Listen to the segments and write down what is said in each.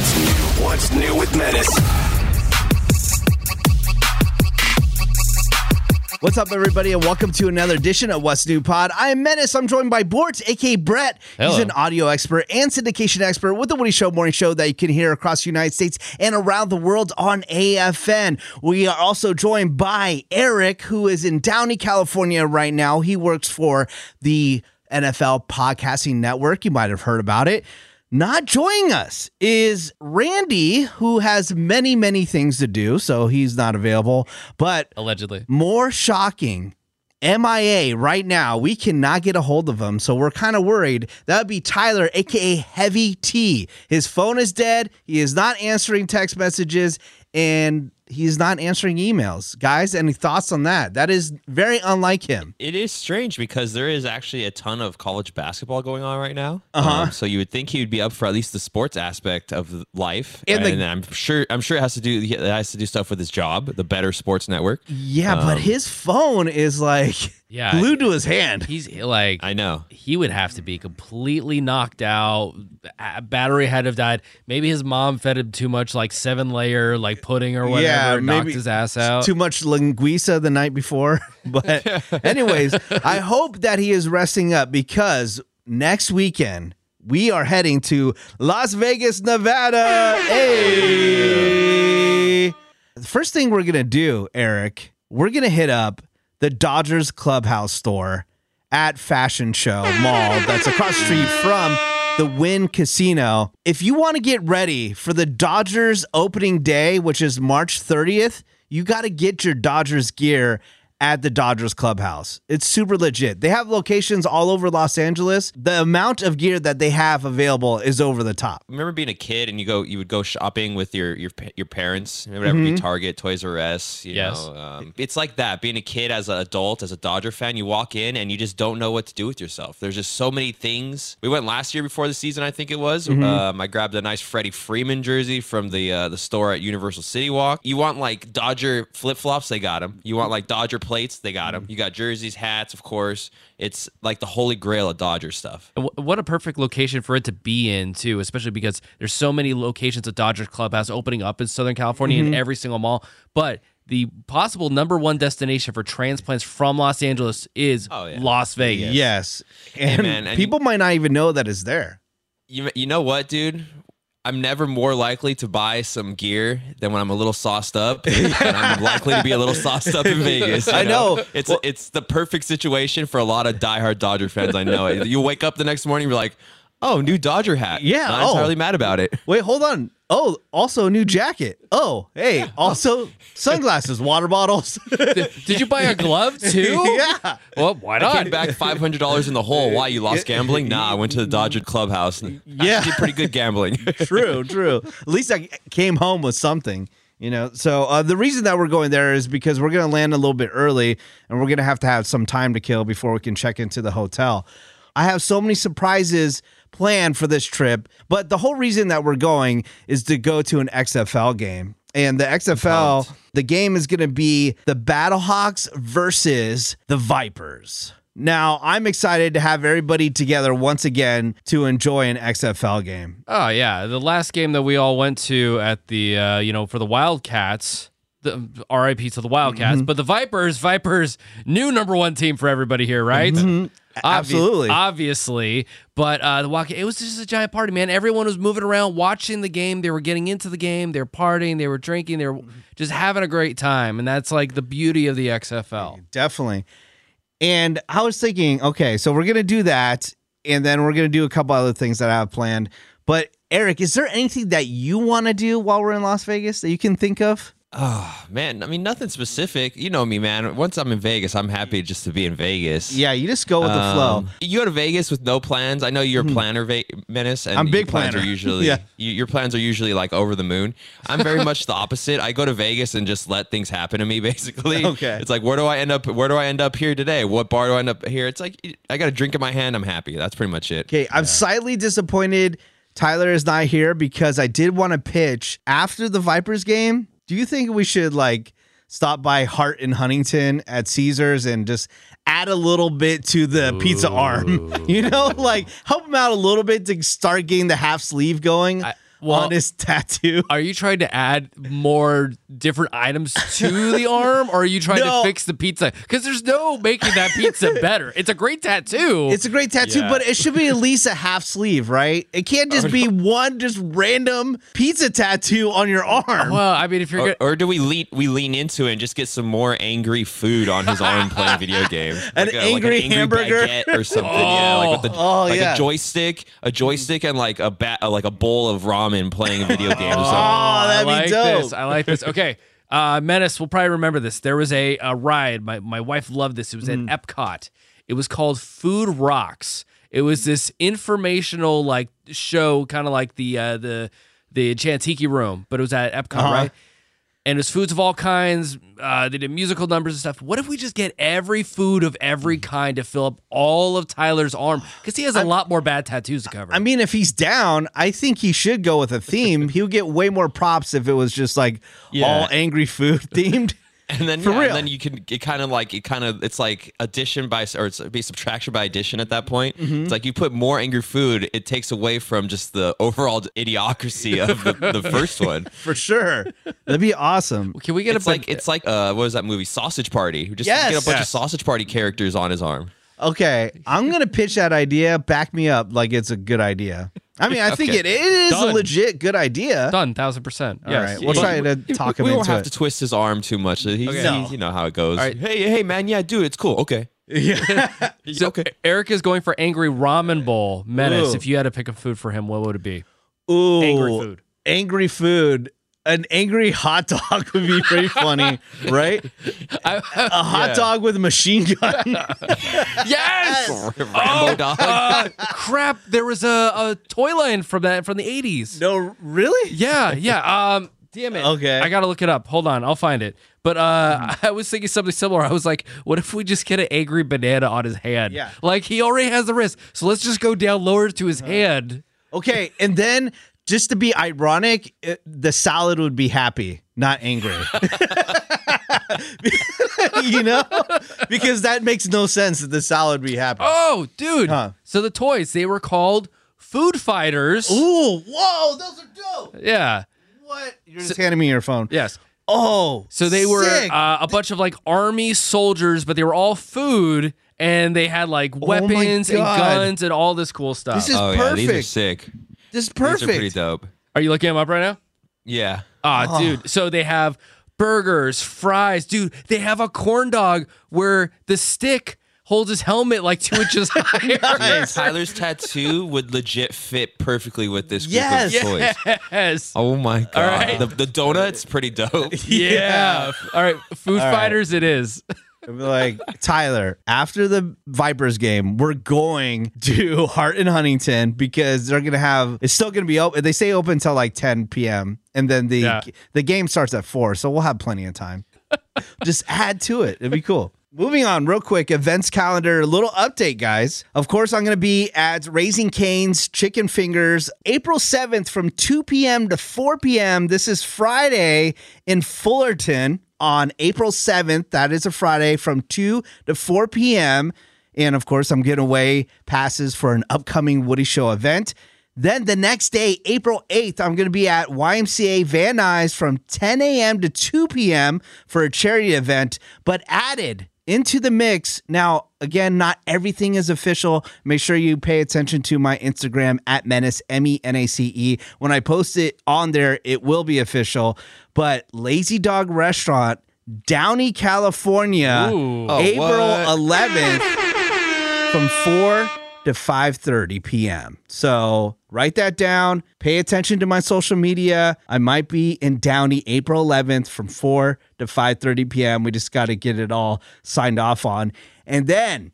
What's new? What's new with Menace? What's up, everybody, and welcome to another edition of What's New Pod. I am Menace. I'm joined by Bort, aka Brett. He's an audio expert and syndication expert with the Woody Show morning show that you can hear across the United States and around the world on AFN. We are also joined by Eric, who is in Downey, California right now. He works for the NFL Podcasting Network. You might have heard about it. Not joining us is Randy, who has many, many things to do, so he's not available. But allegedly. more shocking, MIA right now. We cannot get a hold of him, so we're kind of worried. That would be Tyler, aka Heavy T. His phone is dead. He is not answering text messages, and he's not answering emails. Guys, any thoughts on that? That is very unlike him. It is strange because there is actually a ton of college basketball going on right now. Uh-huh. Um, so you would think he would be up for at least the sports aspect of life, And and, the- I'm sure I'm sure it has to do it has to do stuff with his job, the Better Sports Network. Yeah, but Um, his phone is like Yeah. glued to his hand. He's like, I know. he would have to be completely knocked out. Battery had to have died. Maybe his mom fed him too much, like seven layer, like pudding or whatever, Yeah, knocked maybe his ass out. Too much linguiça the night before. But, anyways, I hope that he is resting up because next weekend we are heading to Las Vegas, Nevada. Hey. The first thing we're going to do, Eric, we're going to hit up the Dodgers Clubhouse store at Fashion Show Mall that's across the street from the Wynn Casino. If you want to get ready for the Dodgers opening day, which is March 30th, you got to get your Dodgers gear at the Dodgers Clubhouse. It's super legit. They have locations all over Los Angeles. The amount of gear that they have available is over the top. Remember being a kid and you go you would go shopping with your your pa- your parents. It would ever be Target, Toys R Us. You Yes. know, um, it's like that. Being a kid as an adult, as a Dodger fan, you walk in and you just don't know what to do with yourself. There's just so many things. We went last year before the season, I think it was. Um, I grabbed a nice Freddie Freeman jersey from the uh, the store at Universal City Walk. You want like Dodger flip flops? They got them. You want like Dodger plates? They got them. Mm. You got jerseys, hats, of course. It's like the holy grail of Dodger stuff. What a perfect location for it to be in too, especially because there's so many locations of Dodgers Clubhouse opening up in Southern California in mm-hmm. every single mall. But the possible number one destination for transplants from Los Angeles is Oh, yeah. Las Vegas. Yes. And, man, and people might not even know that it's there. You you know what, dude? I'm never more likely to buy some gear than when I'm a little sauced up, and I'm likely to be a little sauced up in Vegas. you I know. it's it's the perfect situation for a lot of diehard Dodger fans. I know it. You wake up the next morning, you're like, "Oh, new Dodger hat." Yeah, not oh. entirely mad about it. Wait, hold on. Oh, also a new jacket. Oh, hey, also sunglasses, water bottles. Did you buy a glove too? yeah. Well, why I not? came back five hundred dollars in the hole. Why you lost gambling? Nah, I went to the Dodger clubhouse. And Yeah. yeah, did pretty good gambling. True, true. At least I came home with something, you know. So uh, the reason that we're going there is because we're going to land a little bit early and we're going to have to have some time to kill before we can check into the hotel. I have so many surprises planned for this trip, but the whole reason that we're going is to go to an XFL game. And the XFL, the game is going to be the Battlehawks versus the Vipers. Now, I'm excited to have everybody together once again to enjoy an XFL game. Oh yeah, the last game that we all went to at the uh, you know for the Wildcats. The RIP to the Wildcats, Mm-hmm. but the Vipers, Vipers, new number one team for everybody here, right? Obvi- Absolutely. obviously. But uh, the Wildcats, it was just a giant party, man. Everyone was moving around, watching the game. They were getting into the game. They were partying. They were drinking. They were just having a great time, and that's like the beauty of the XFL. Definitely. And I was thinking, okay, so we're gonna do that, and then we're gonna do a couple other things that I have planned. But Eric, is there anything that you want to do while we're in Las Vegas that you can think of? Oh man, I mean nothing specific. You know me, man. Once I'm in Vegas, I'm happy just to be in Vegas. Yeah, you just go with the flow. Um, You go to Vegas with no plans. I know you're a planner, Ve- Menace, and I'm big your plans planner. are usually Yeah. you, your plans are usually like over the moon. I'm very much the opposite. I go to Vegas and just let things happen to me. Basically, Okay. It's like where do I end up? Where do I end up here today? What bar do I end up here? It's like I got a drink in my hand. I'm happy. That's pretty much it. Okay, I'm slightly disappointed Tyler is not here because I did want to pitch after the Vipers game. Do you think we should like stop by Hart and Huntington at Caesars and just add a little bit to the pizza arm? You know, like help him out a little bit to start getting the half sleeve going. I- Well- on his tattoo. Are you trying to add more different items to the arm, or are you trying No. to fix the pizza? Because there's no making that pizza better. It's a great tattoo. It's a great tattoo, Yeah. but it should be at least a half sleeve, right? It can't just oh, be one just random pizza tattoo on your arm. well, I mean, if you're Or, gonna, or do we lean we lean into it and just get some more angry food on his arm playing video games? An Like a- angry like an hamburger? or something. yeah, like with the Oh, like yeah. a joystick, a joystick, and like a bat, like a bowl of ramen playing video games or. Oh, that'd I like be dope. this. I like this. Okay. Uh, Menace will probably remember this. There was a, a ride. My, my wife loved this. It was Mm. at Epcot. It was called Food Rocks. It was this informational like show, kind of like the uh, the the Enchanted Tiki Room, but it was at Epcot, Uh-huh. right? And it was foods of all kinds. Uh, they did musical numbers and stuff. What if we just get every food of every kind to fill up all of Tyler's arm? Because he has a lot more bad tattoos to cover. I mean, if he's down, I think he should go with a theme. he would get way more props if it was just like Yeah. all angry food themed. And then For yeah, real. and then you can it kind of like it kind of it's like addition by or it's be subtraction by addition at that point. Mm-hmm. It's like you put more angry food, it takes away from just the overall idiocracy of the, the first one. For sure. That'd be awesome. Can we get It's a like it's like uh what was that movie Sausage Party? Who just Yes. get a bunch Yes. of Sausage Party characters on his arm. Okay, I'm gonna pitch that idea. Back me up, like it's a good idea. I mean, I think Okay. it is Done. a legit good idea. done, thousand percent. All Yes. right, we'll try to talk him into it. we won't have it. to twist his arm too much. He's, Okay. he's- No. you know how it goes. All right. Hey, hey, man, yeah, dude, it's cool. Okay. yeah. So okay. Eric is going for angry ramen bowl. Menace. Ooh. If you had to pick a food for him, what would it be? Ooh, Angry food. Angry food. An angry hot dog would be pretty funny, right? A hot Yeah. dog with a machine gun. Yes. Rambo dog. Uh, crap! There was a, a toy line from that from the eighties. no, really? Yeah, yeah. Um, damn it. Okay. I gotta look it up. Hold on, I'll find it. But uh, I was thinking something similar. I was like, what if we just get an angry banana on his hand? Yeah. Like he already has the wrist, so let's just go down lower to his hand. Okay, and then just to be ironic, it, the salad would be happy, not angry. you know, because that makes no sense that the salad would be happy. Oh, dude. Huh. So the toys they were called Food Fighters. Ooh, whoa, those are dope. Yeah. What? You're just handing me your phone. Yes. Oh, So they were uh, a bunch of like army soldiers, but they were all food, and they had like weapons and Oh God. guns and all this cool stuff. This is oh yeah, these are perfect. sick. This is These are pretty perfect. dope. Are you looking them up right now? Yeah. Ah, dude. So they have burgers, fries, dude. They have a corn dog where the stick holds his helmet like two inches higher. Nice. Tyler's tattoo would legit fit perfectly with this group Yes. of toys. Yes. Oh my god. right. The, the donut's pretty dope. Yeah. All right. Food All right. fighters it is. Like Tyler, after the Vipers game, we're going to Hart and Huntington because they're gonna have it's still gonna be open. They say open until like 10 p.m. and then the Yeah. the game starts at four, so we'll have plenty of time. Just add to it. It'd be cool. Moving on, real quick, events calendar, little update, guys. Of course, I'm going to be at Raising Cane's Chicken Fingers April 7th from 2 p.m. to 4 p.m. This is Friday in Fullerton on April 7th. That is a Friday from 2 to 4 p.m. And of course, I'm giving away passes for an upcoming Woody Show event. Then the next day, April 8th, I'm going to be at YMCA Van Nuys from 10 a.m. to 2 p.m. for a charity event, but added into the mix. Now, again, not everything is official. Make sure you pay attention to my Instagram at Menace, M E N A C E. When I post it on there, it will be official. But Lazy Dog Restaurant, Downey, California, Ooh. Oh, April what? 11th from 4 to 5:30 p.m. So, write that down. Pay attention to my social media. I might be in Downey April 11th from 4 to 5:30 p.m. We just got to get it all signed off on. And then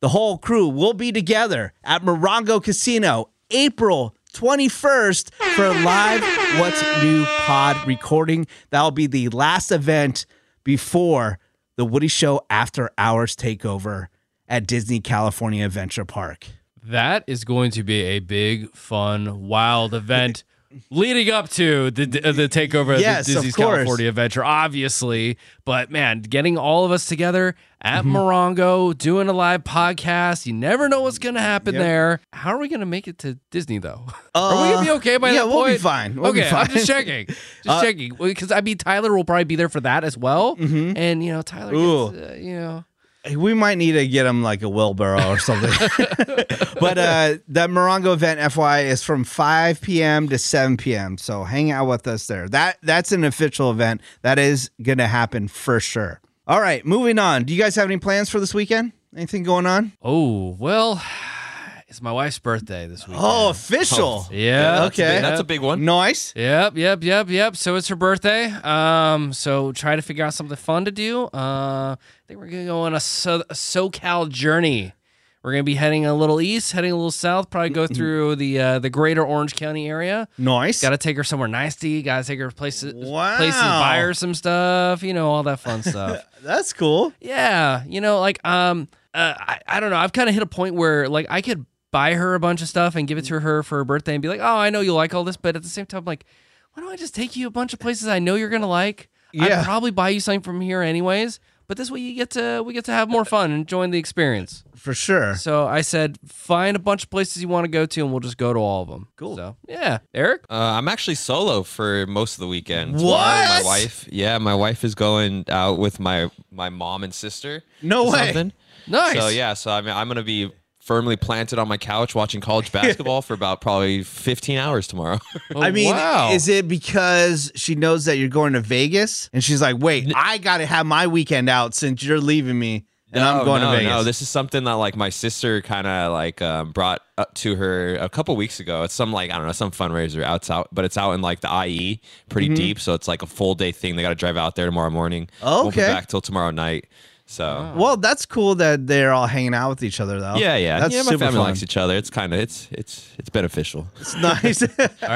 the whole crew will be together at Morongo Casino April 21st for a live What's New pod recording. That'll be the last event before the Woody Show After Hours takeover at Disney California Adventure Park. That is going to be a big, fun, wild event. leading up to the the takeover Yes, of of Disney's course. California Adventure, obviously. But man, getting all of us together at Mm-hmm. Morongo, doing a live podcast, you never know what's going to happen Yep. there. How are we going to make it to Disney though? Uh, are we going to be okay by yeah, that we'll be fine. We'll be okay, I'm just checking, just Uh, checking because I mean Tyler will probably be there for that as well, and you know Tyler, gets, uh, you know. We might need to get him like a wheelbarrow or something. but uh, that Morongo event, FY, is from 5 p.m. to 7 p.m. So hang out with us there. That that's an official event. That is going to happen for sure. All right, moving on. Do you guys have any plans for this weekend? Anything going on? Oh well, it's my wife's birthday this week. Oh, official. yeah, that's a okay. big- that's a big one. Nice. Yep, yep, yep, yep. So it's her birthday. Um, so try to figure out something fun to do. Uh, I think we're gonna go on a, so- a SoCal journey. We're gonna be heading a little east, heading a little south. Probably go through the uh, the greater Orange County area. Nice. Got to take her somewhere nice to eat. Got to take her places, Wow. places, buy her some stuff. You know, all that fun stuff. That's cool. Yeah, you know, like um, uh, I, I don't know. I've kind of hit a point where like I could buy her a bunch of stuff and give it to her for her birthday and be like, oh, I know you like all this, but at the same time, like, why don't I just take you a bunch of places I know you're gonna like? Yeah. I'd probably buy you something from here anyways. But this way you get to we get to have more fun and enjoy the experience. For sure. So I said, find a bunch of places you want to go to, and we'll just go to all of them. Cool. So yeah, Eric. Uh, I'm actually solo for most of the weekend. What? My wife, yeah, my wife is going out with my my mom and sister. No way. something. Nice. So yeah, so I mean, I'm gonna be firmly planted on my couch watching college basketball for about probably 15 hours tomorrow. Oh, I mean, wow. is it because she knows that you're going to Vegas and she's like, wait, I got to have my weekend out since you're leaving me and I'm going no, to Vegas? No, this is something that like my sister kind of like um, brought up to her a couple weeks ago. It's some like I don't know some fundraiser out, out but it's out in like the IE, pretty deep. So it's like a full day thing. They got to drive out there tomorrow morning. Won't be Okay. back till tomorrow night. So oh. well, that's cool that they're all hanging out with each other, though. yeah, yeah, That's yeah. My super family fun. likes each other. It's kind of it's it's it's beneficial. It's nice.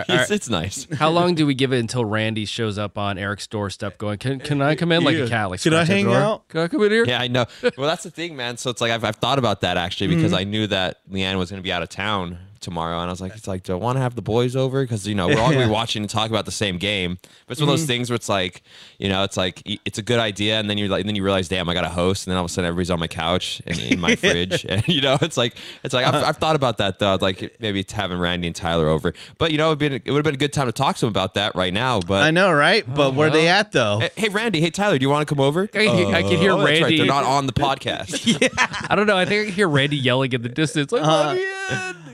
It's, it's nice. How long do we give it until Randy shows up on Eric's doorstep going, Can can I come in like Yeah. a cat? Like Can I hang door? out? Can I come in here? Yeah, I know. Well, that's the thing, man. So it's like I've, I've thought about that actually because mm-hmm. I knew that Leanne was going to be out of town tomorrow, and I was like, it's like, do I want to have the boys over? Because you know we're all going to be watching and talk about the same game. But it's one of those things where it's like, you know, it's like it's a good idea, and then you're like, then you realize, damn, I got a host, and then all of a sudden everybody's on my couch and in my fridge, and you know, it's like, it's like I've, I've thought about that though, like maybe having Randy and Tyler over. But you know, it'd been, it would have been a good time to talk to them about that right now. But I know, right? But where are they at, though? Hey, hey, Randy. Hey, Tyler. Do you want to come over? I can hear- I can hear Oh, that's right. Randy- They're not on the podcast. I don't know. I think I can hear Randy yelling in the distance. Like, Uh, "Let me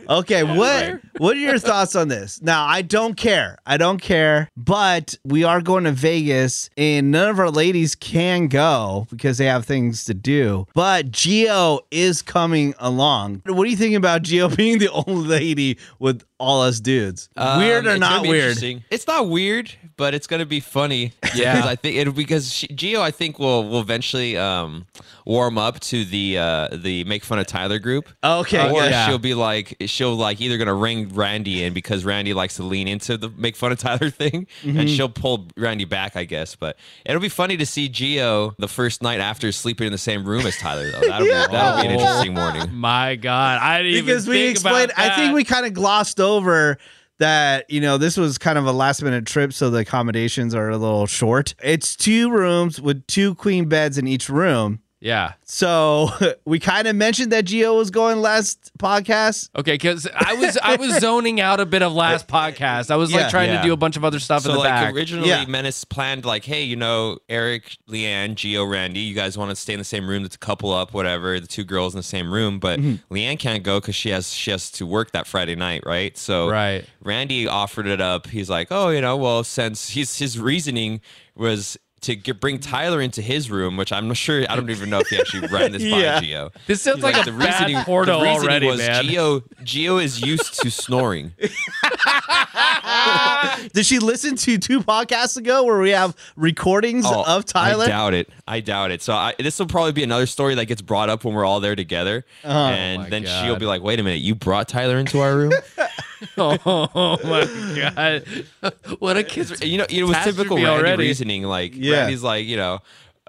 in." Okay, what what are your thoughts on this? Now, I don't care. I don't care, but we are going to Vegas and none of our ladies can go because they have things to do. But Geo is coming along. What do you think about Geo being the only lady with all us dudes? weird Um, or not weird? It's not weird, but it's gonna be funny. Yeah. because I think it because she, Geo, I think will will eventually um, warm up to the uh, the make fun of Tyler group. Okay, or yeah. she'll be like she'll like either gonna ring Randy in because Randy likes to lean into the make fun of Tyler thing, Mm-hmm. and she'll pull Randy back, I guess. But it'll be funny to see Geo the first night after sleeping in the same room as Tyler. Though that'll Yeah. be that'll be an interesting morning. My God, I didn't because even we think explained about i think we kind of glossed over that you know this was kind of a last minute trip so the accommodations are a little short it's two rooms with two queen beds in each room yeah. so we kind of mentioned that geo was going last podcast Okay, because I was I was zoning out a bit of last podcast. I was like Yeah. trying Yeah. to do a bunch of other stuff So in the like back. originally, Yeah. Menace planned like, hey, you know, Eric, Leanne, Geo, Randy, you guys want to stay in the same room? That's a couple up, whatever. The two girls in the same room, but Mm-hmm. Leanne can't go because she has she has to work that Friday night, right? So Right. Randy offered it up. He's like, oh, you know, well, since his his reasoning was. To get, bring Tyler into his room, which I'm not sure. I don't even know if he actually ran this Yeah. by Geo. This sounds like, a bad portal the reasoning already, was man. Geo Geo is used to snoring. did she listen to two podcasts ago where we have recordings Oh, of tyler I doubt it. I doubt it. So I, this will probably be another story that gets brought up when we're all there together, Uh-huh. and Oh then God. she'll be like, "Wait a minute, you brought Tyler into our room?" oh my god! What a kid! you know, it was typical Randy already. reasoning. Like Yeah. Randy's like, you know,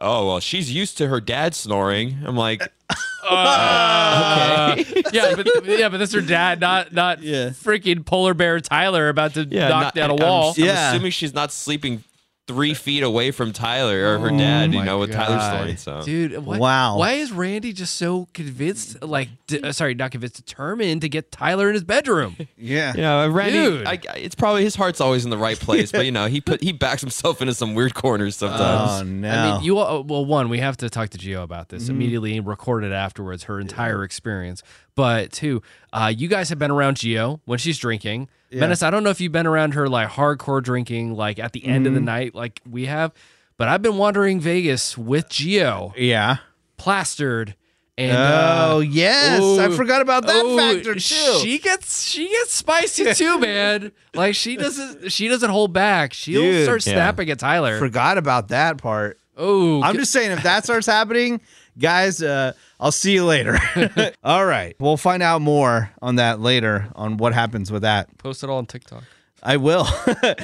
oh well, she's used to her dad snoring. I'm like, Uh, yeah, but yeah, but that's her dad, not not Yeah. freaking polar bear Tyler about to Yeah, knock not- down a I'm- wall. I'm, Yeah. assuming she's not sleeping three feet away from Tyler or her dad. You Oh my know, with Tyler's God. story. So Dude, why, Wow. Why is Randy just so convinced? Like, d- uh, sorry, not convinced, determined to get Tyler in his bedroom. Yeah. you know, Randy, Dude. I, it's probably his heart's always in the right place, but you know, he put he backs himself into some weird corners sometimes. Oh no. I mean, you all, well, one, we have to talk to Gio about Mm-hmm. this immediately and record it afterwards, her entire experience. But two, uh, you guys have been around Gio when she's drinking. Menace, I don't know if you've been around her like hardcore drinking, like at the end of the Mm-hmm. night, like we have. But I've been wandering Vegas with Gio, yeah. plastered, and Oh uh, yes, I forgot about that factor too. She gets she gets spicy too, man. Like she doesn't she doesn't hold back. She'll Dude. start Yeah. snapping at Tyler. forgot about that part. oh, I'm just saying, if that starts happening, guys, uh, I'll see you later. All right, we'll find out more on that later on what happens with that. post it all on TikTok. I will.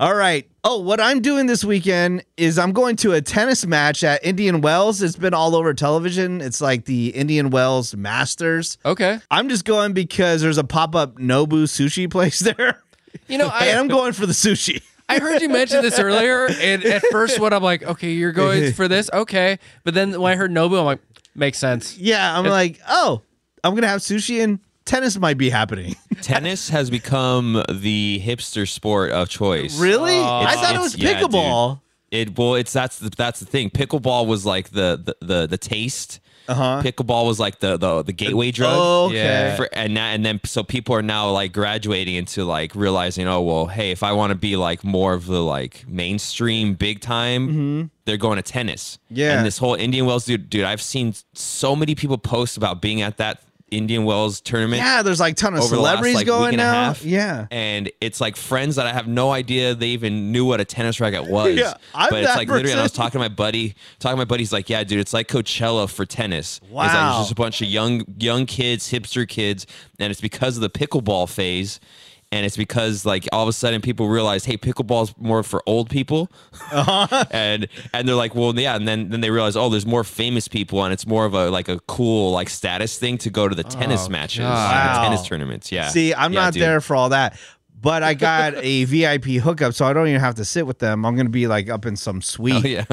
All right. Oh, what I'm doing this weekend is I'm going to a tennis match at Indian Wells. It's been all over television. It's like the Indian Wells Masters. Okay. I'm just going because there's a pop up Nobu sushi place there. You know, I, I'm going for the sushi. I heard you mention this earlier, and at first, what I'm like, okay, you're going for this, okay, but then when I heard Nobu, I'm like, makes sense. Yeah, I'm like, oh, I'm gonna have sushi and tennis might be happening. Tennis has become the hipster sport of choice. really? I thought it was it's- yeah, pickleball. It well, it's that's the that's the thing. Pickleball was like the the the, the taste. Uh-huh. Pickleball was like the the, the gateway drug. Oh, okay. Yeah. For, and now, and then so people are now like graduating into like realizing, oh well, hey, if I want to be like more of the like mainstream big time, they're going to tennis. Mm-hmm. Yeah. And this whole Indian Wells dude, dude, I've seen so many people post about being at that Indian Wells tournament Yeah, there's like a ton of the last celebrities like going now. half. Yeah. and it's like friends that I have no idea they even knew what a tennis racket was. Yeah, I'm but it's like literally. I was talking to my buddy, talking to my buddy. He's like, "Yeah, dude, it's like Coachella for tennis. It's like Wow. it's just a bunch of young young kids, hipster kids, and it's because of the pickleball phase." And it's because like all of a sudden people realize, hey, pickleball's more for old people, Uh-huh. and and they're like, well, yeah, and then then they realize, oh, there's more famous people, and it's more of a like a cool like status thing to go to the tennis matches, God. and the tennis tournaments. Yeah. See, I'm Yeah, not dude. there for all that. But I got a VIP hookup, so I don't even have to sit with them. I'm gonna be like up in some suite. Oh yeah.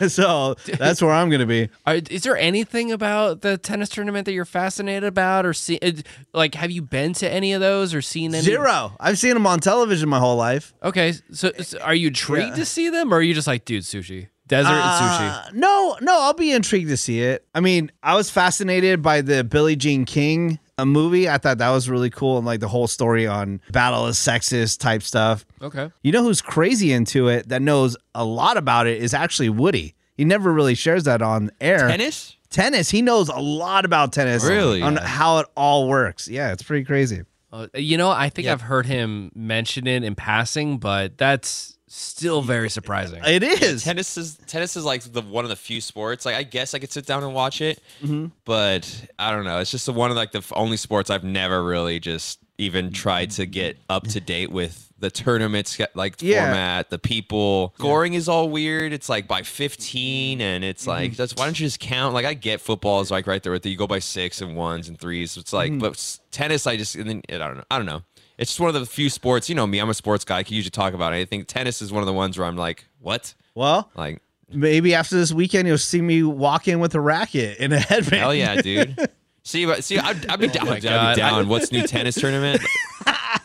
so that's where I'm gonna be. Are, is there anything about the tennis tournament that you're fascinated about, or see, uh, like, have you been to any of those or seen any? Zero. I've seen them on television my whole life. Okay, so, so are you intrigued Yeah. to see them, or are you just like, dude, sushi, desert and sushi? Uh, no, no, I'll be intrigued to see it. I mean, I was fascinated by the Billie Jean King a movie. I thought that was really cool and like the whole story on battle of sexist type stuff. Okay. You know who's crazy into it that knows a lot about it is actually Woody. He never really shares that on air. Tennis? Tennis. He knows a lot about tennis. Really? On how it all works. Yeah, it's pretty crazy. Uh, you know, I think I've heard him mention it in passing, but that's still very surprising. It is. Tennis is tennis is like the one of the few sports. Like I guess I could sit down and watch it, Mm-hmm. but I don't know. It's just the one of like the only sports I've never really just even tried to get up to date with the tournaments like Yeah. format, the people. Scoring is all weird. It's like by 15 and it's like Mm-hmm. that's why don't you just count? Like I get football is like right there with you. You go by 6 and ones and threes. It's Mm-hmm. like but tennis I just and then I don't know. I don't know. It's just one of the few sports, you know me, I'm a sports guy. I can usually talk about anything. Tennis is one of the ones where I'm like, what? well, Like, maybe after this weekend you'll see me walk in with a racket and a headband. hell yeah, dude. See, but see, I'd, I'd be oh down. I'd be down. What's new tennis tournament?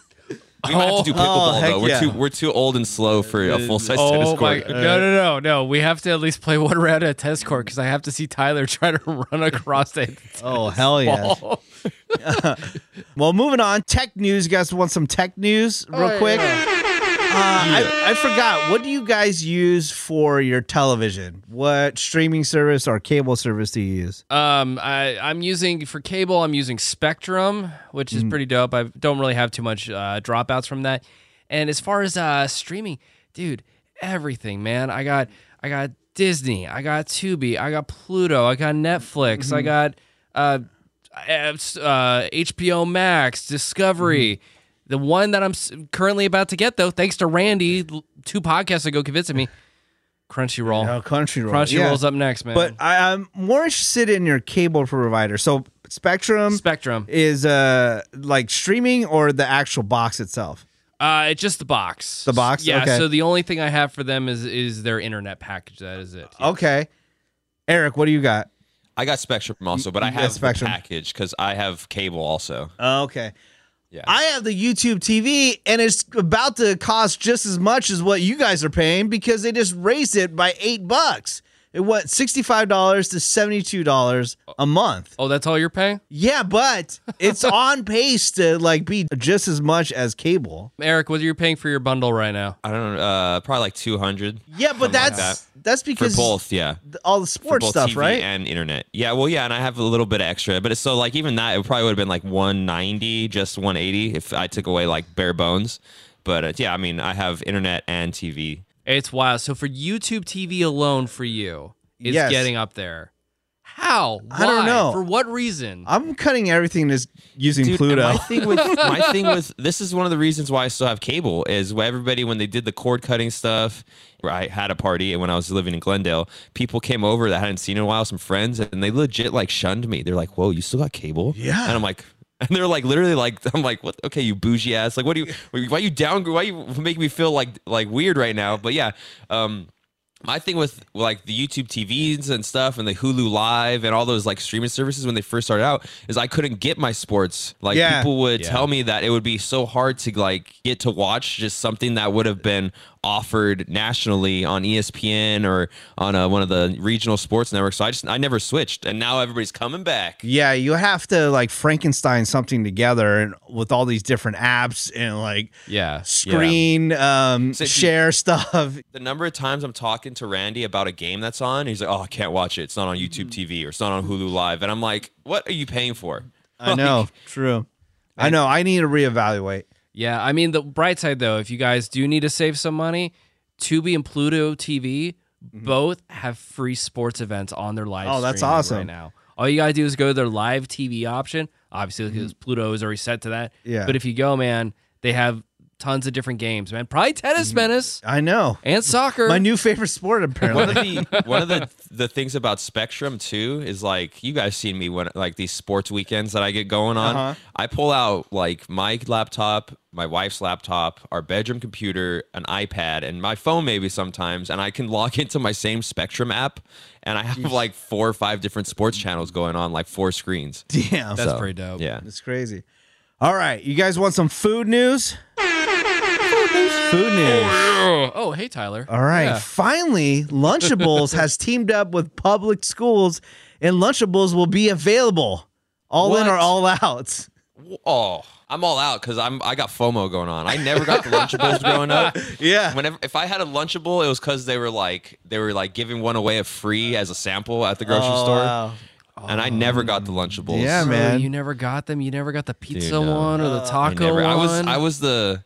We might have to do Oh, oh pickleball heck though. We're yeah. too we're too old and slow for a full size oh tennis Oh my! court. No, no, no, no! We have to at least play one round at tennis court because I have to see Tyler try to run across it. Oh hell yeah! Ball. Well, moving on. Tech news. You guys want some tech news, real Oh, quick? yeah. Uh, I, I forgot. What do you guys use for your television? What streaming service or cable service do you use? Um, I, I'm using for cable. I'm using Spectrum, which is pretty dope. I don't really have too much uh, dropouts from that. And as far as uh, streaming, dude, everything, man. I got I got Disney, I got Tubi, I got Pluto, I got Netflix, I got uh, uh, HBO Max, Discovery. The one that I'm currently about to get, though, thanks to Randy, two podcasts ago, convincing me, Crunchyroll. Oh, Crunchyroll. Crunchyroll's yeah. up next, man. But I, I'm more interested in your cable provider. So Spectrum Spectrum. is uh like streaming or the actual box itself. Uh, it's just the box. The box? Yeah. Okay. So the only thing I have for them is is their internet package. That is it. Yeah. Okay. Eric, what do you got? I got Spectrum also, but I You got have Spectrum. the package because I have cable also. Okay. Yeah. I have the YouTube TV and it's about to cost just as much as what you guys are paying because they just raised it by eight bucks. It went $65 to $72 a month. Oh, that's all you're paying, Yeah, but it's on pace to like be just as much as cable. Eric? What are you paying for your bundle right now? I don't know, uh, probably like 200 Yeah, but Something like that's that's for because both. Yeah. all the For sports both stuff, TV right? and internet. Yeah, well, yeah, and I have a little bit extra, but it's so like even that, it probably would have been like 190, just 180 if I took away like bare bones. But uh, yeah, I mean, I have internet and TV. It's wild. So for YouTube TV alone, for you, it's Yes. getting up there. How? I don't know. For what reason? I'm cutting everything is using Dude, Pluto. My thing with my thing with this is one of the reasons why I still have cable is where everybody when they did the cord cutting stuff. Where I had a party and when I was living in Glendale, people came over that I hadn't seen in a while, some friends, and they legit like shunned me. They're like, "Whoa, you still got cable?" Yeah. and I'm like. And they're like literally like I'm like what okay you bougie ass like what do you why you down why you make me feel like like weird right now but yeah um my thing with like the YouTube TVs and stuff and the Hulu Live and all those like streaming services when they first started out is I couldn't get my sports. Like Yeah. people would Yeah. tell me that it would be so hard to like get to watch just something that would have been offered nationally on ESPN or on uh one of the regional sports networks. So I just I never switched and now everybody's coming back. Yeah, you have to like Frankenstein something together and with all these different apps and like yeah. screen um So share stuff. The number of times I'm talking to Randy about a game that's on, he's like, "Oh, I can't watch it. It's not on YouTube TV or it's not on Hulu Live." And I'm like, "What are you paying for?" I know, true. I know. I need to reevaluate. Yeah, I mean the bright side though, if you guys do need to save some money, Tubi and Pluto TV both have free sports events on their live. Mm-hmm. Oh, that's awesome. Right now, all you gotta do is go to their live TV option. Obviously, because Pluto is already set to that. Mm-hmm. Yeah. But if you go, man, they have tons of different games, man. Probably tennis, menace, I know. and soccer. Mm-hmm. My new favorite sport, one apparently. of the one of the the things about Spectrum too is like you guys seen me when like these sports weekends that I get going on. Uh-huh. I pull out like my laptop, my wife's laptop, our bedroom computer, an iPad, and my phone maybe sometimes, and I can log into my same Spectrum app, and I have like four or five different sports channels going on, like four screens. Damn, That's So, pretty dope. Yeah. it's crazy. All right, you guys want some food news? Food news. Oh, oh, hey Tyler. All right. Yeah. Finally, Lunchables has teamed up with public schools, and Lunchables will be available. All in What? or all out. Oh, I'm all out because I'm I got FOMO going on. I never got the Lunchables growing up. Yeah. Whenever if I had a Lunchable, it was because they were like they were like giving one away a free as a sample at the grocery Oh, store, wow. and I never got the oh. Lunchables. Yeah, Bro, man. you never got them. You never got the pizza no. one or the I taco never. one. I was I was the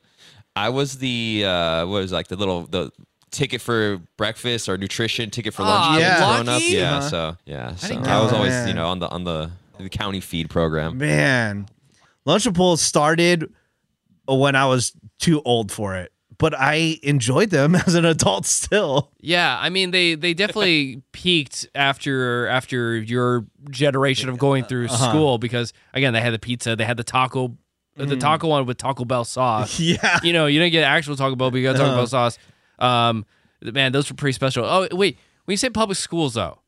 I was the uh what was it, like the little the ticket for breakfast or nutrition ticket for lunch tickets yeah. growing up. Yeah, Uh-huh. so yeah, so didn't I, was always Man. you know on the on the the county feed program. Man, Lunchables started when I was too old for it, but I enjoyed them as an adult still. Yeah, I mean they they definitely peaked after after your generation of going through Uh-huh. school because again they had the pizza, they had the taco, Mm. the taco one with Taco Bell sauce. Yeah. you know, you didn't get actual Taco Bell, but you got Taco Uh-huh. Bell sauce. Um, man, those were pretty special. Oh wait, when you say public schools though,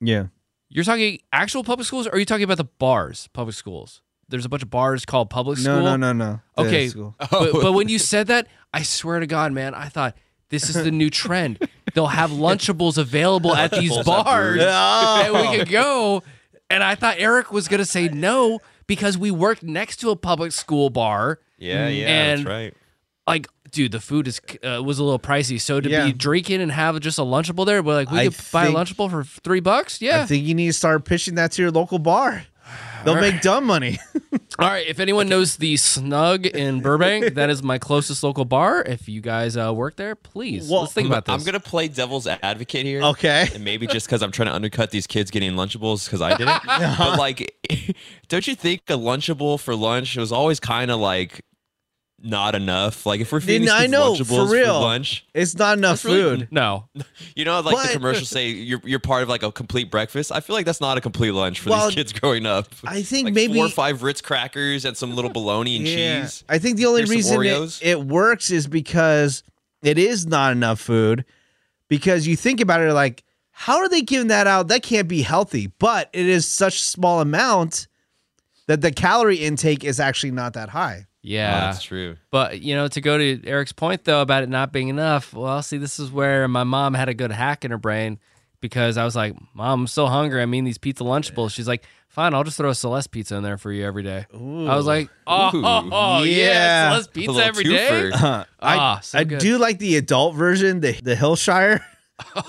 Yeah. you're talking actual public schools, or are you talking about the bars, public schools? There's a bunch of bars called public school. No, no, no, no. Okay, but, but when you said that, I swear to God, man, I thought this is the new trend. They'll have Lunchables available at these bars, and we could go. And I thought Eric was gonna say no because we worked next to a public school bar. Yeah, yeah, And- that's right. Like, dude, the food is uh, was a little pricey. So to Yeah. be drinking and have just a Lunchable there, we're like, we I could buy a Lunchable for three bucks. Yeah, I Yeah. think you need to start pitching that to your local bar. They'll make dumb money. All right. If anyone knows the Snug in Burbank, that is my closest local bar. If you guys uh, work there, please Well, let's think about this. I'm gonna play devil's advocate here. Okay. And maybe just because I'm trying to undercut these kids getting Lunchables because I didn't. but like, don't you think a Lunchable for lunch was always kind of like not enough. Like if we're feeding Dude, these I know, Lunchables for real. lunch, It's not enough Really? food. No. you know, like But- the commercials say you're you're part of like a complete breakfast. I feel like that's not a complete lunch for Well, these kids growing up. I think like maybe four or five Ritz crackers and some little bologna and cheese. I think the only Here's reason it, it works is because it is not enough food. Because you think about it, like, how are they giving that out? That can't be healthy. But it is such small amount that the calorie intake is actually not that high. Oh, Yeah. that's true. But you know, to go to Eric's point though about it not being enough, well, see, this is where my mom had a good hack in her brain because I was like, "Mom, I'm so hungry. I mean, these pizza Lunchables." She's like, "Fine, I'll just throw a Celeste pizza in there for you every day." I was like, "Oh, Ooh. oh, yeah, Yeah. Celeste pizza little every day." twofer. Uh, I, Ah, so I do like the adult version, the, the Hillshire.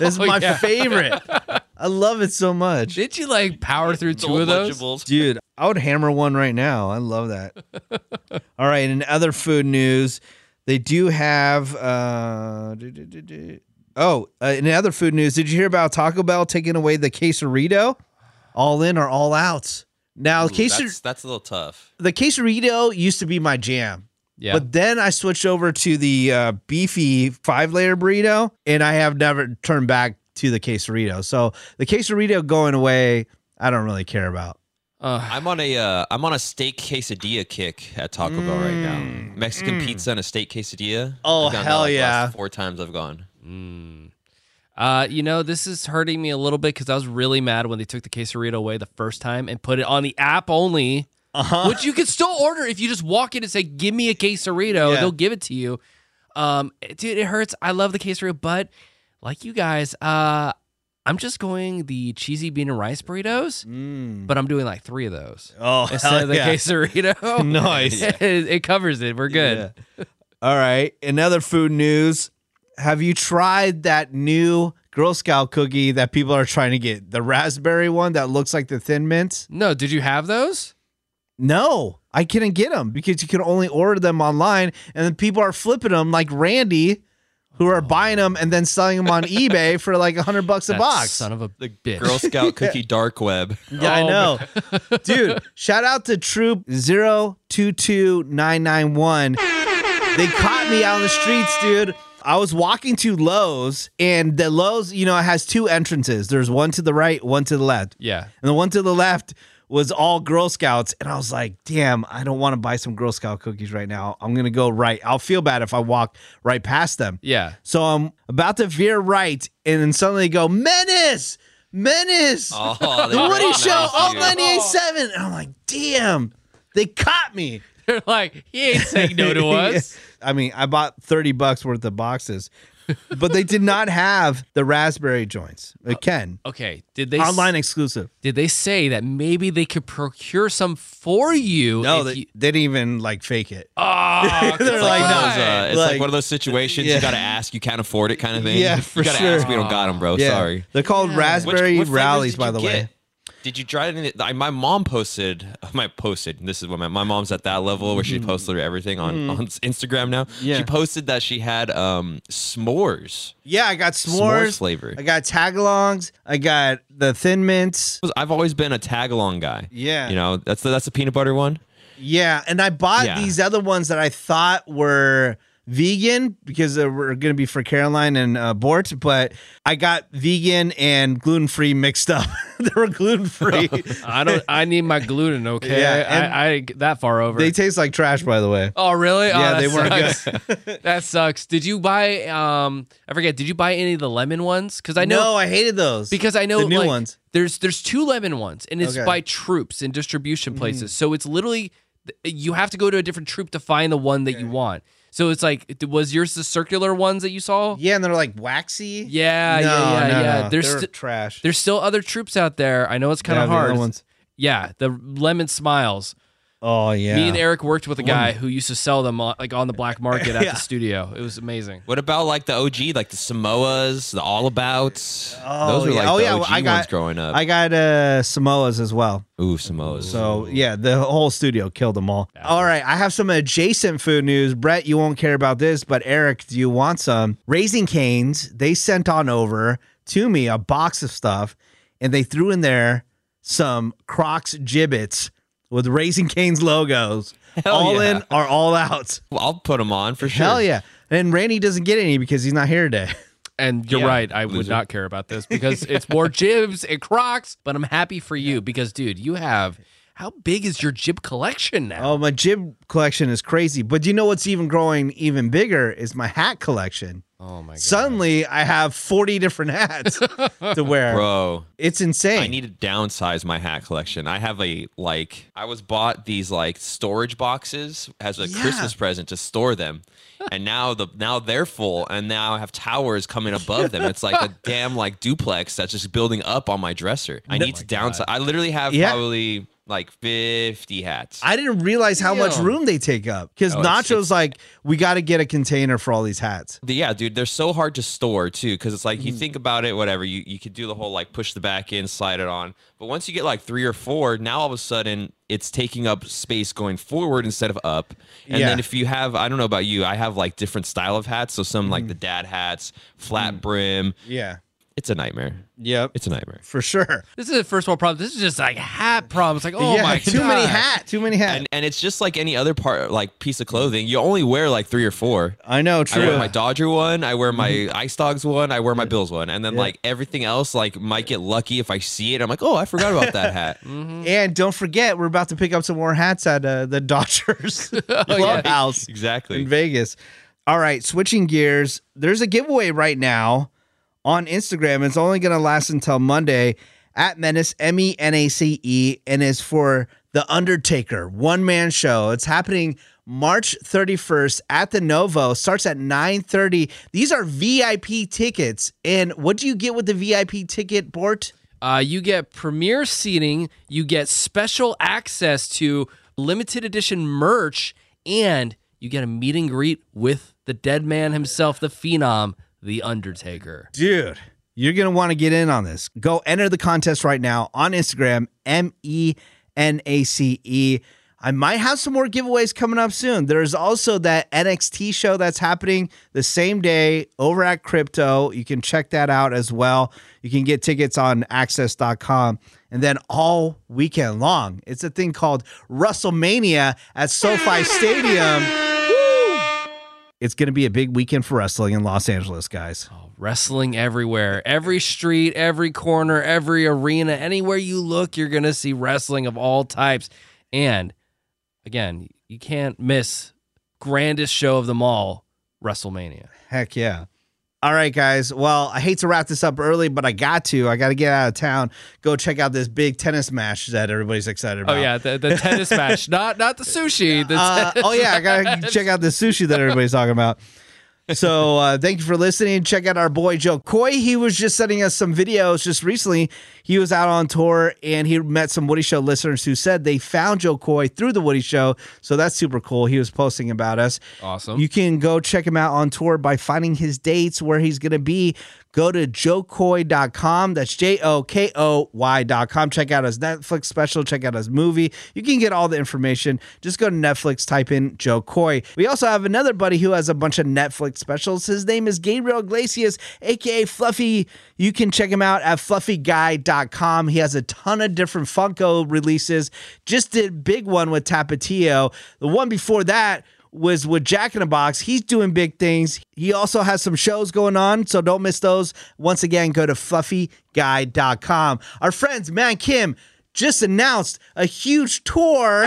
This is Oh, my yeah. favorite. I love it so much. Did you like power through two of those? Lunchables. Dude, I would hammer one right now. I love that. All right, in other food news, they do have. Uh, do, do, do, do. Oh, uh, in other food news, did you hear about Taco Bell taking away the quesarito? All in or all out? Now, Ooh, quesar- that's, that's a little tough. the quesarito used to be my jam. Yeah. But then I switched over to the uh, beefy five layer burrito, and I have never turned back to the quesarito. So the quesarito going away, I don't really care about. Uh, I'm on a uh, I'm on a steak quesadilla kick at Taco Bell right now. Mexican pizza and a steak quesadilla. Mm. Oh, I've done hell like, the last yeah. Four times I've gone. Uh, you know, this is hurting me a little bit because I was really mad when they took the quesarito away the first time and put it on the app only, Uh-huh. which you can still order if you just walk in and say, "Give me a quesarito," Yeah. they'll give it to you. Um, dude, it hurts. I love the quesarito, but like you guys, uh, I'm just going the cheesy bean and rice burritos, but I'm doing like three of those Oh, instead of the yeah. quesarito. Nice. it, it covers it. We're good. Yeah. All right. In other food news, have you tried that new Girl Scout cookie that people are trying to get? The raspberry one that looks like the Thin Mints? No, did you have those? No, I couldn't get them because you can only order them online, and then people are flipping them like Randy, who are buying them and then selling them on eBay for like a hundred bucks a box. son of a bitch. Girl Scout cookie dark web. Yeah, I Oh, know. Dude, shout out to Troop 022991. They caught me out in the streets, dude. I was walking to Lowe's, and the Lowe's, you know, it has two entrances. There's one to the right, one to the left. yeah. And the one to the left was all Girl Scouts. And I was like, damn, I don't want to buy some Girl Scout cookies right now. I'm to go right. I'll feel bad if I walk right past them. Yeah. So I'm about to veer right, and then suddenly go, Menace! Menace! Oh, the Woody Show, all you. 98.7. And I'm like, damn, they caught me. They're like, he ain't saying no to us. I mean, I bought 30 bucks worth of boxes, but they did not have the raspberry joints. It can. Okay. Did they Online exclusive. Did they say that maybe they could procure some for you? No, they, you- they didn't even like fake it. Oh, They're come like, no, those, uh, it's like, Like- one of those situations Yeah. you gotta ask, you can't afford it kind of thing. Yeah, for you gotta sure. ask, we don't got them, bro. Sorry. They're called Yeah. raspberry Which- what rallies, by the get? way. Did you try any? I, my mom posted. My posted. This is what my, my mom's at that level where she posted everything on, on Instagram now. Yeah. She posted that she had um s'mores. Yeah, I got S'mores s'mores. flavor. I got tagalongs. I got the thin mints. I've always been a tagalong guy. Yeah. You know that's the, that's the peanut butter one. Yeah, and I bought Yeah. these other ones that I thought were vegan because we're going to be for Caroline and uh, Bort, but I got vegan and gluten free mixed up. they were gluten free. I don't. I need my gluten. Okay, Yeah, I, I that far over. they taste like trash, by the way. oh really? Yeah, oh, they weren't sucks. that sucks. Did you buy? Um, I forget. Did you buy any of the lemon ones? Because I know no, I hated those because I know the new like, ones. There's there's two lemon ones, and it's Okay. Mm-hmm. by troops and distribution places. So it's literally you have to go to a different troop to find the one that you want. So it's like, was yours the circular ones that you saw? Yeah, and they're like waxy. Yeah, no, yeah, yeah, no, yeah. no. There's They're sti- trash. There's still other troops out there. I know it's kind Yeah, of the other hard. ones. Yeah, the lemon smiles. Oh yeah. Me and Eric worked with a guy who used to sell them on, like on the black market at Yeah. the studio. It was amazing. What about like the OG, like the Samoas, the All Abouts? Oh, Those were like yeah. Oh, the yeah, OG I got- ones growing up. I got uh Samoas as well. Ooh, Samoas. So yeah, the whole studio killed them all. All right, I have some adjacent food news. Brett, you won't care about this, but Eric, do you want some? Raising Canes, they sent on over to me a box of stuff, and they threw in there some Crocs Jibbitz with Raising Canes logos. all yeah. in or all out. Well, I'll put them on for sure. Hell yeah. And Randy doesn't get any because he's not here today. And you're Yeah, right. I would not care about this because it's more jibs and Crocs. But I'm happy for you because, dude, you have how big is your jib collection now? Oh, my jib collection is crazy. But do you know what's even growing even bigger is my hat collection. Oh, my god! Suddenly I have 40 different hats to wear. Bro, It's insane. I need to downsize my hat collection. I have a like I was bought these like storage boxes as a Yeah. Christmas present to store them. And now the now they're full and now I have towers coming above them. It's like a damn like duplex that's just building up on my dresser. I need to downsize. I literally have Yeah. probably like 50 hats. I didn't realize how much room they take up because Oh, it's- Nacho's like, we got to get a container for all these hats. yeah, dude, they're so hard to store too because it's like Mm-hmm. you think about it, whatever. You you could do the whole like push the back in, slide it on, but once you get like three or four, now all of a sudden it's taking up space going forward instead of up. And Yeah. then if you have, I don't know about you, I have like different style of hats. So some Mm-hmm. like the dad hats, flat Mm. brim. Yeah. It's a nightmare. Yep. It's a nightmare. For sure. This is a first world problem. This is just like hat problems. Like, oh yeah, my too many God. hat. Too many hat. And and it's just like any other part, like piece of clothing. You only wear like three or four. I know, true. I wear my Dodger one. I wear my Ice Dogs one. I wear my Bills one, and then like everything else, like might get lucky if I see it. I'm like, oh, I forgot about that hat. and don't forget, we're about to pick up some more hats at uh, the Dodgers clubhouse exactly. in Vegas. All right, switching gears. There's a giveaway right now on Instagram. It's only going to last until Monday at Menace M E N A C E, and is for the Undertaker one man show. It's happening March 31st at the Novo. Starts at 9:30. These are VIP tickets. And what do you get with the VIP ticket, Bort? Uh, you get premier seating, you get special access to limited edition merch, and you get a meet and greet with the dead man himself, the Phenom, the Undertaker. Dude, you're going to want to get in on this. Go enter the contest right now on Instagram, M E N A C E. I might have some more giveaways coming up soon. There's also that NXT show that's happening the same day over at Crypto. You can check that out as well. You can get tickets on AXS.com. And then all weekend long, it's a thing called WrestleMania at SoFi Stadium. It's going to be a big weekend for wrestling in Los Angeles, guys. Oh, wrestling everywhere, every street, every corner, every arena, anywhere you look, you're going to see wrestling of all types. And again, you can't miss grandest show of them all, WrestleMania. Heck yeah. All right, guys. Well, I hate to wrap this up early, but I got to. I got to get out of town. Go check out this big tennis match that everybody's excited about. Oh yeah, the, the tennis match, not not the sushi. The Uh, oh yeah, I gotta check out the sushi that everybody's talking about. So uh, thank you for listening. Check out our boy Jo Koy. He was just sending us some videos just recently. He was out on tour and he met some Woody Show listeners who said they found Jo Koy through the Woody Show. So that's super cool. He was posting about us. Awesome. You can go check him out on tour by finding his dates where he's going to be. Go to jokoy.com. That's J O K O Y.com. Check out his Netflix special. Check out his movie. You can get all the information. Just go to Netflix, type in Jo Koy. We also have another buddy who has a bunch of Netflix specials. His name is Gabriel Iglesias, aka Fluffy. You can check him out at fluffyguy.com. He has a ton of different Funko releases. Just did big one with Tapatio. The one before that was with Jack in the Box. He's doing big things. He also has some shows going on, so don't miss those. Once again, go to fluffyguy.com. Our friends, Matt and Kim, just announced a huge tour.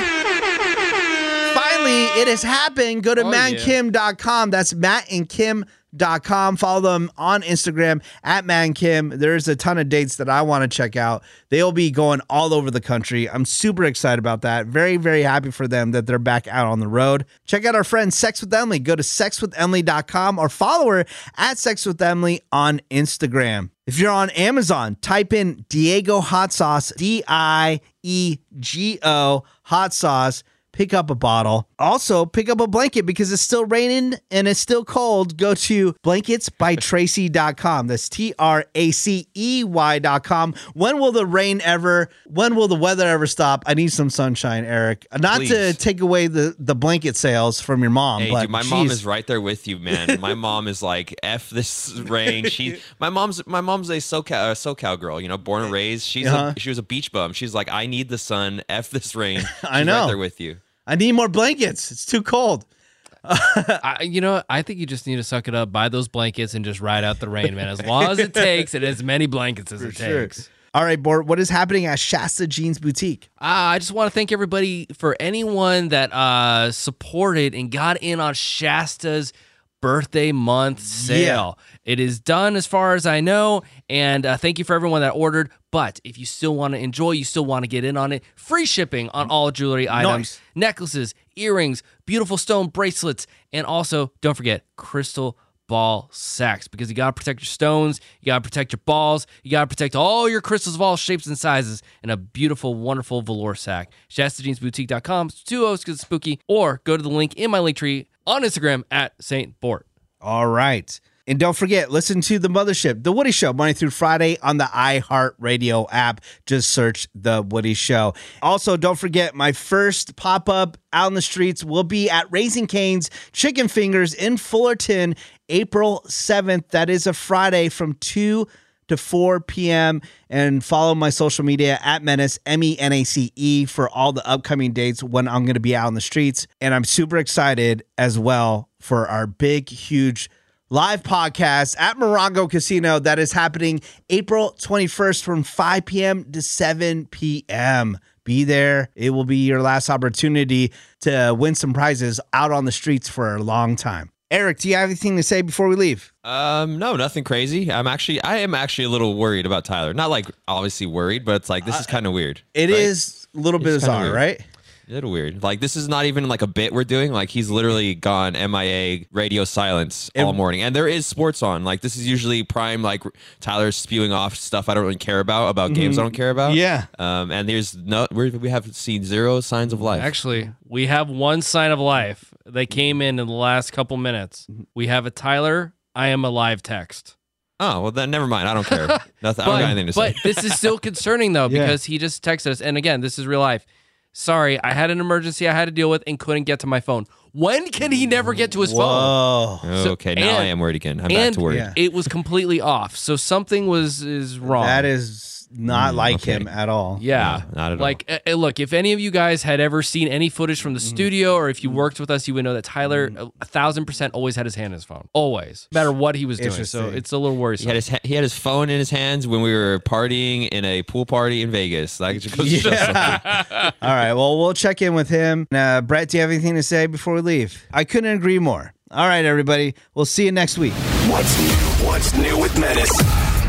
Finally, it has happened. Go to Oh, yeah. mattandkim.com. That's Matt and Kim.com. Follow them on Instagram at Matt and Kim. There's a ton of dates that I want to check out. They'll be going all over the country. I'm super excited about that. Very, very happy for them that they're back out on the road. Check out our friend Sex with Emily. Go to sexwithemily.com or follow her at Sex with Emily on Instagram. If you're on Amazon, type in Diego Hot Sauce, D I E G O Hot Sauce pick up a bottle. Also, pick up a blanket because it's still raining and it's still cold. Go to blanketsbytracey.com. That's T R A C E Y.com. When will the rain ever, when will the weather ever stop? I need some sunshine, Eric. Not to take away the, the blanket sales from your mom, Hey, but dude, my mom is right there with you, man. My mom is like, "F this rain." She, my mom's, my mom's a SoCal, uh, SoCal girl, you know, born and raised. She's, Uh-huh. a, she was a beach bum. She's like, "I need the sun. F this rain." She's I know. right there with you. I need more blankets. It's too cold. I, you know, I think you just need to suck it up, buy those blankets, and just ride out the rain, man. As long as it takes, and as many blankets as it sure. takes. All right, Bort, what is happening at Shasta Jeans Boutique? Uh, I just want to thank everybody for anyone that uh, supported and got in on Shasta's birthday month sale. It is done as far as I know, and uh, thank you for everyone that ordered. But if you still want to enjoy, you still want to get in on it, free shipping on all jewelry items, necklaces, earrings, beautiful stone bracelets, and also don't forget crystal ball sacks because you got to protect your stones, you got to protect your balls, you got to protect all your crystals of all shapes and sizes in a beautiful, wonderful velour sack. ShastaJeansBoutique.com, two O's because it's spooky, or go to the link in my link tree on Instagram at St. Bort. All right. And don't forget, listen to The Mothership, The Woody Show, Monday through Friday on the iHeartRadio app. Just search The Woody Show. Also, don't forget, my first pop up out in the streets will be at Raising Cane's Chicken Fingers in Fullerton, April 7th. That is a Friday from 2 to 4 p.m. And follow my social media at Menace, M E N A C E, for all the upcoming dates when I'm going to be out in the streets. And I'm super excited as well for our big, huge live podcast at Morongo Casino that is happening April 21st from 5 p.m. to 7 p.m. Be there. It will be your last opportunity to win some prizes out on the streets for a long time. Eric, do you have anything to say before we leave? Um, no, nothing crazy. I'm actually, I am actually a little worried about Tyler. Not like obviously worried, but it's like this is kind of weird. It right? is a little bit It's bizarre, right? A little weird. Like this is not even like a bit we're doing. Like he's literally gone MIA, radio silence all morning, and there is sports on. Like this is usually prime. Like Tyler's spewing off stuff I don't really care about about games I don't care about. Mm-hmm. Yeah. Um, and there's no we have seen zero signs of life. Actually, we have one sign of life that came in in the last couple minutes. We have a Tyler, I am alive text. oh well, then never mind. I don't care. Nothing. I don't got anything to say. but this is still concerning though Yeah. because he just texted us, and again, this is real life. Sorry, I had an emergency I had to deal with and couldn't get to my phone. When can he never get to his phone? Whoa. So- okay, now I am worried again. I'm back And to worried. Yeah. it was completely off. So something was is wrong. That is not like okay. him at all. Yeah, No, not at all. like, uh, uh, look, if any of you guys had ever seen any footage from the Mm-hmm. studio, or if you worked with us, you would know that Tyler, a a thousand percent, always had his hand in his phone, always, no matter what he was doing. So it's a little worrisome. He had his ha- he had his phone in his hands when we were partying in a pool party in Vegas. Like, it just goes to show something. Yeah. All right. Well, we'll check in with him. Uh, Brett, do you have anything to say before we leave? I couldn't agree more. All right, everybody. We'll see you next week. What's new? What's new with Menace?